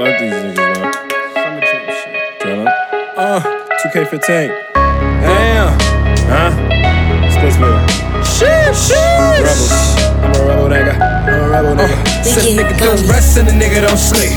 Fuck these niggas, man. Summer jam shit. Tell. Uh, 2K15. Damn. Huh? Splitz Ville. Shit, shit. Rebels. I'm a rebel nigga. I'm a rebel nigga. Said a nigga don't rest and a nigga don't sleep.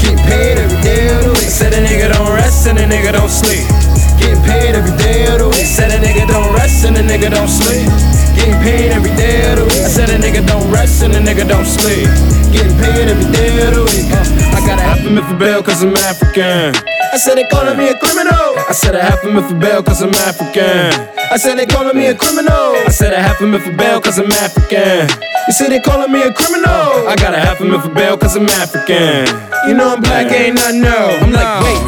Get paid every day of the week. Said a nigga don't rest and a nigga don't sleep. Getting paid every day of the week. Said a nigga don't rest and a nigga don't sleep. Getting paid every day of the week. I said a nigga don't rest and a nigga don't sleep. Getting paid every day of the week. Uh, I got a half a Half a Bill cause I'm African. I said they calling me a criminal. I said I half a for bail cause I'm African. I said they calling me a criminal. I said I half a for bail cause I'm African. You say they calling me a criminal. I got a half a for bail cause I'm African. You know I'm black, ain't nothing know. I'm like, wait,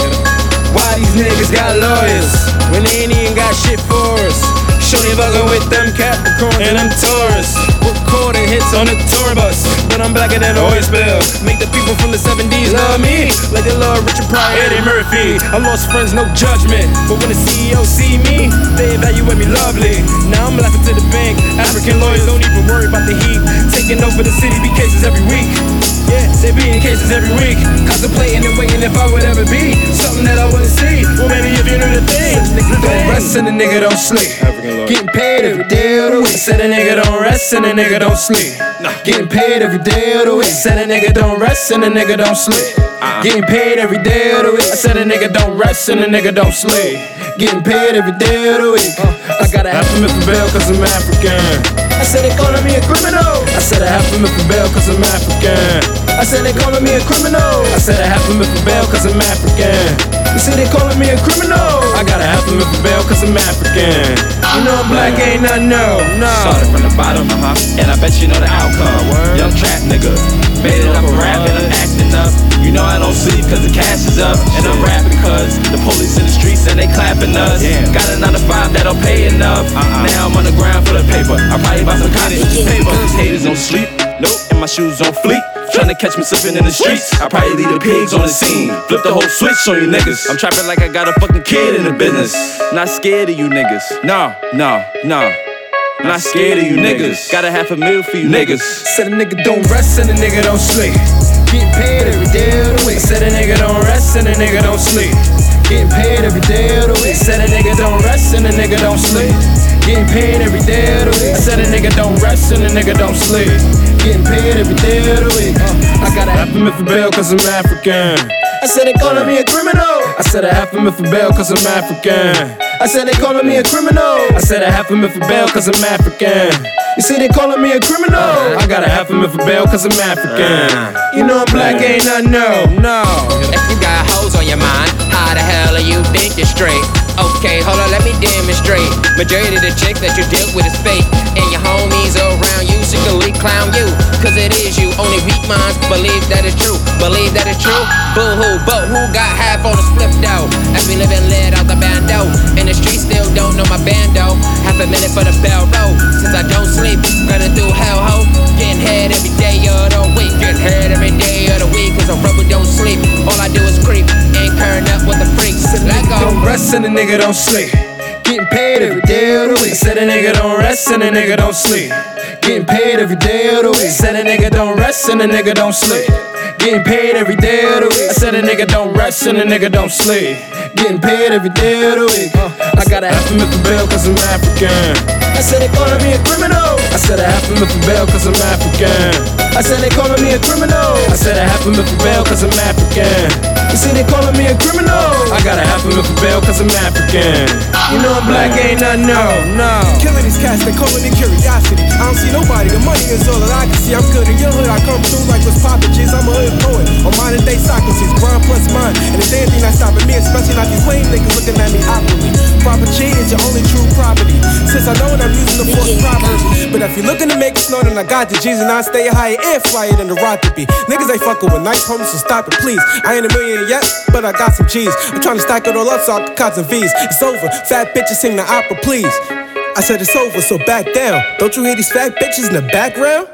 why these niggas got lawyers when they ain't even got shit for us? Shorty fucking with them Capricorns and them Taurus. Recording hits on the tour bus, but I'm blacker than oil spill. Make the people from the 70s love me like they love Richard Pryor, Eddie Murphy. I lost friends, no judgment, but when the CEO see me, they evaluate me lovely. Now I'm laughing to the bank. African lawyers don't even worry about the heat. Taking over the city, be cases every week. Yeah, they be in cases every week. Contemplating and waiting if I would ever be something that I wouldn't and a nigga don't sleep. Getting paid every day of the week. Said a nigga don't rest and a nigga don't sleep. Getting paid every day of the week. Said a nigga don't rest and a nigga don't sleep. Uh-uh. Getting paid every day of the week. I said a nigga don't rest and a nigga don't sleep. Getting paid every day of the week. Uh. I got a half Half a for bail cause I'm African. I said they calling me a criminal. I said a half a for bail cause I'm African. I said they calling me a criminal. I said a half a for bail cause I'm African. You say they calling me a criminal. I got a half a for bail cause I'm African. You know I'm black, ain't nothing no, no. Started from the bottom, uh-huh. and I bet you know the outcome. Young trap nigga, made it up a rap and I'm acting up. You know I don't sleep cause the cash is up, and I'm rapping cause the police in the streets and they clapping us. Got a 9 to 5 that don't pay enough. Uh-uh. Now I'm on the ground for the paper. I probably buy some cotton paper. Cause haters don't sleep. Nope, and my shoes on fleek. Tryna catch me slipping in the streets. I probably leave the pigs on the scene. Flip the whole switch on you niggas. I'm trapping like I got a fucking kid in the business. Not scared of you niggas. No, no, no. Not scared of you niggas. Got a half a mil for you niggas. Said a nigga don't rest and a nigga don't sleep. Getting paid every day of the week. Said a nigga don't rest and a nigga don't sleep. Getting paid every day of the week. Said a nigga don't rest and a nigga don't sleep. Getting paid every day of the week. I said a nigga don't rest and a nigga don't sleep. Getting paid every day of the week. Uh, I got a half a for bail cause I'm African. I said they calling me a criminal. I said a half a for bail cause I'm African. I said they calling me a criminal. I said a half a for bail cause I'm African. You see they calling me a criminal. I got a half a for bail cause I'm African. You know I'm black, ain't nothing no, no. If you got hoes on your mind, the hell are you thinking straight? Okay, hold on, let me demonstrate. Majority of the chicks that you deal with is fake. And your homies around you secretly clown you. Cause it is you, only weak minds believe that it's true. Believe that it's true? Boo hoo, but who got half on the split though? As we live and let out the bando. And the streets still don't know my bando. Half a minute for the bell roll. Since I rest and a nigga don't sleep. Getting paid every day of the week. Said a nigga don't rest and a nigga don't sleep. Getting paid every day of the week. Said a nigga don't rest and a nigga don't sleep. Getting paid every day of the week. I said a nigga don't rest and a nigga don't sleep. Getting paid every day of the week. Uh, I got a half a for bail cause I'm African. I said they calling me a criminal. I said a half a for bail cause I'm African. I said they calling me a criminal. I said a half a for bail cause I'm African. You see they calling me a criminal. I got a half a for bail cause I'm African. You know I'm black, ain't nothing no, no. Killing these cats, they calling it curiosity. I don't see nobody, the money is all that I can see. I'm good in your hood, I come through like what's poppin' G's. I'm a hood poet, on modern day Socrates, grind plus mine. And it's anything that's stopping me, especially not these lame niggas looking at me awkwardly. Proper G is your only true property. Since I know it, I'm using the force properly. But if you're looking to make it snow, then I got the G's and I stay higher and flyer than the rock to be. Niggas ain't fucking with nice homies, so stop it, please. I ain't a millionaire yet, but I got some G's. I'm trying to stack it all up so I can cut some V's. It's over, fat bitches sing the opera, please. I said it's over, so back down. Don't you hear these fat bitches in the background?